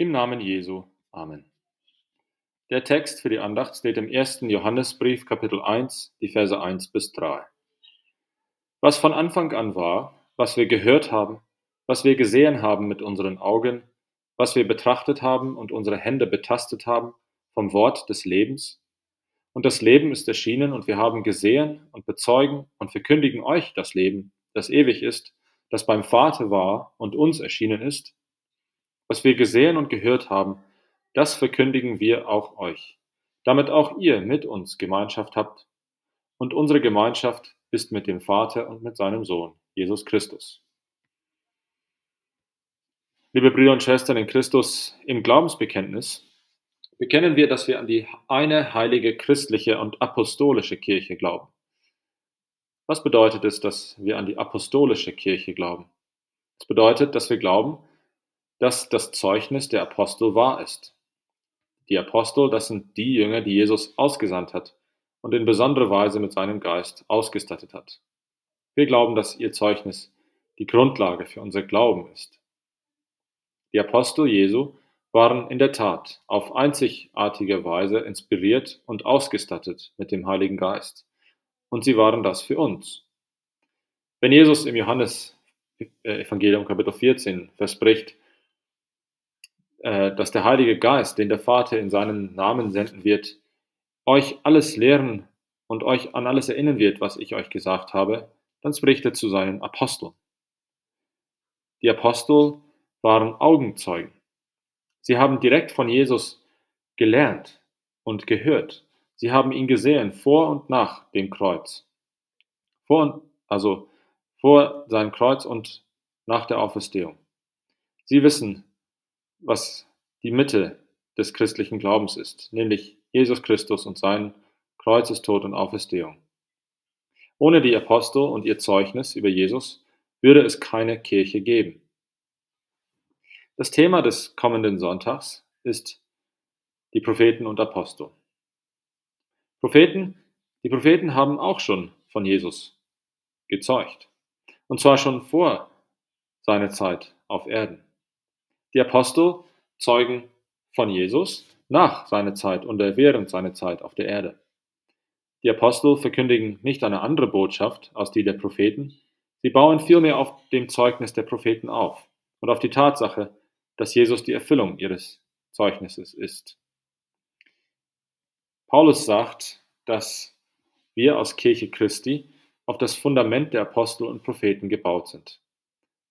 Im Namen Jesu. Amen. Der Text für die Andacht steht im ersten Johannesbrief, Kapitel 1, die Verse 1 bis 3. Was von Anfang an war, was wir gehört haben, was wir gesehen haben mit unseren Augen, was wir betrachtet haben und unsere Hände betastet haben vom Wort des Lebens. Und das Leben ist erschienen und wir haben gesehen und bezeugen und verkündigen euch das Leben, das ewig ist, das beim Vater war und uns erschienen ist was wir gesehen und gehört haben, das verkündigen wir auch euch, damit auch ihr mit uns Gemeinschaft habt. Und unsere Gemeinschaft ist mit dem Vater und mit seinem Sohn, Jesus Christus. Liebe Brüder und Schwestern in Christus, im Glaubensbekenntnis bekennen wir, dass wir an die eine heilige christliche und apostolische Kirche glauben. Was bedeutet es, dass wir an die apostolische Kirche glauben? Es bedeutet, dass wir glauben, dass das Zeugnis der Apostel wahr ist. Die Apostel, das sind die Jünger, die Jesus ausgesandt hat und in besonderer Weise mit seinem Geist ausgestattet hat. Wir glauben, dass ihr Zeugnis die Grundlage für unser Glauben ist. Die Apostel Jesu waren in der Tat auf einzigartige Weise inspiriert und ausgestattet mit dem Heiligen Geist. Und sie waren das für uns. Wenn Jesus im Johannes äh, Evangelium Kapitel 14 verspricht, dass der Heilige Geist, den der Vater in seinem Namen senden wird, euch alles lehren und euch an alles erinnern wird, was ich euch gesagt habe, dann spricht er zu seinen Aposteln. Die Apostel waren Augenzeugen. Sie haben direkt von Jesus gelernt und gehört. Sie haben ihn gesehen vor und nach dem Kreuz. Vor und, also vor seinem Kreuz und nach der Auferstehung. Sie wissen, was die Mitte des christlichen Glaubens ist, nämlich Jesus Christus und sein Kreuzestod und Auferstehung. Ohne die Apostel und ihr Zeugnis über Jesus würde es keine Kirche geben. Das Thema des kommenden Sonntags ist die Propheten und Apostel. Propheten, die Propheten haben auch schon von Jesus gezeugt. Und zwar schon vor seiner Zeit auf Erden. Die Apostel zeugen von Jesus nach seiner Zeit und während seiner Zeit auf der Erde. Die Apostel verkündigen nicht eine andere Botschaft als die der Propheten, sie bauen vielmehr auf dem Zeugnis der Propheten auf und auf die Tatsache, dass Jesus die Erfüllung ihres Zeugnisses ist. Paulus sagt, dass wir aus Kirche Christi auf das Fundament der Apostel und Propheten gebaut sind,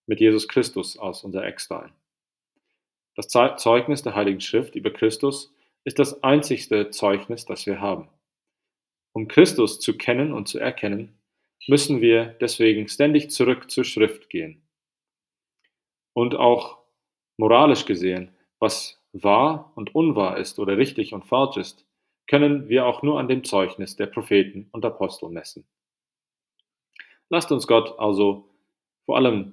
mit Jesus Christus als unser Eckstein. Das Zeugnis der Heiligen Schrift über Christus ist das einzigste Zeugnis, das wir haben. Um Christus zu kennen und zu erkennen, müssen wir deswegen ständig zurück zur Schrift gehen. Und auch moralisch gesehen, was wahr und unwahr ist oder richtig und falsch ist, können wir auch nur an dem Zeugnis der Propheten und Apostel messen. Lasst uns Gott also vor allem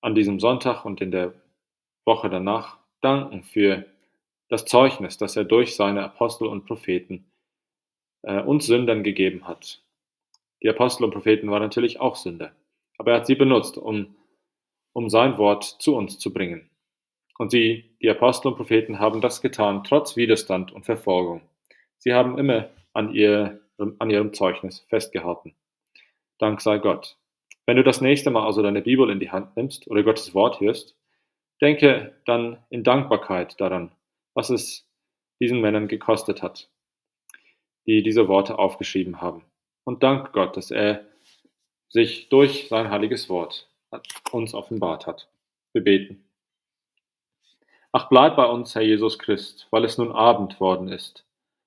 an diesem Sonntag und in der Woche danach danken für das Zeugnis, das er durch seine Apostel und Propheten äh, uns Sündern gegeben hat. Die Apostel und Propheten waren natürlich auch Sünder, aber er hat sie benutzt, um, um sein Wort zu uns zu bringen. Und sie, die Apostel und Propheten, haben das getan, trotz Widerstand und Verfolgung. Sie haben immer an, ihr, an ihrem Zeugnis festgehalten. Dank sei Gott. Wenn du das nächste Mal also deine Bibel in die Hand nimmst oder Gottes Wort hörst, Denke dann in Dankbarkeit daran, was es diesen Männern gekostet hat, die diese Worte aufgeschrieben haben. Und dank Gott, dass er sich durch sein heiliges Wort uns offenbart hat. Wir beten. Ach, bleib bei uns, Herr Jesus Christ, weil es nun Abend worden ist.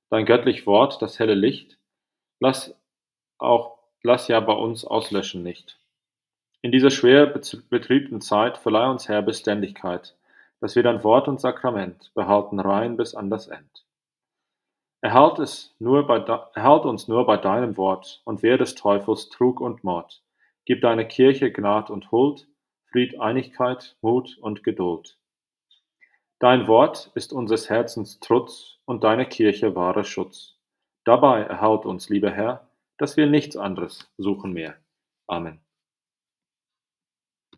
Dein göttlich Wort, das helle Licht, lass auch, lass ja bei uns auslöschen nicht. In dieser schwer betriebten Zeit verleih uns, Herr, Beständigkeit, dass wir dein Wort und Sakrament behalten rein bis an das End. Erhalt, es nur bei, erhalt uns nur bei deinem Wort und wehr des Teufels Trug und Mord. Gib deine Kirche Gnad und Huld, Fried, Einigkeit, Mut und Geduld. Dein Wort ist unseres Herzens Trutz und deine Kirche wahrer Schutz. Dabei erhalt uns, lieber Herr, dass wir nichts anderes suchen mehr. Amen.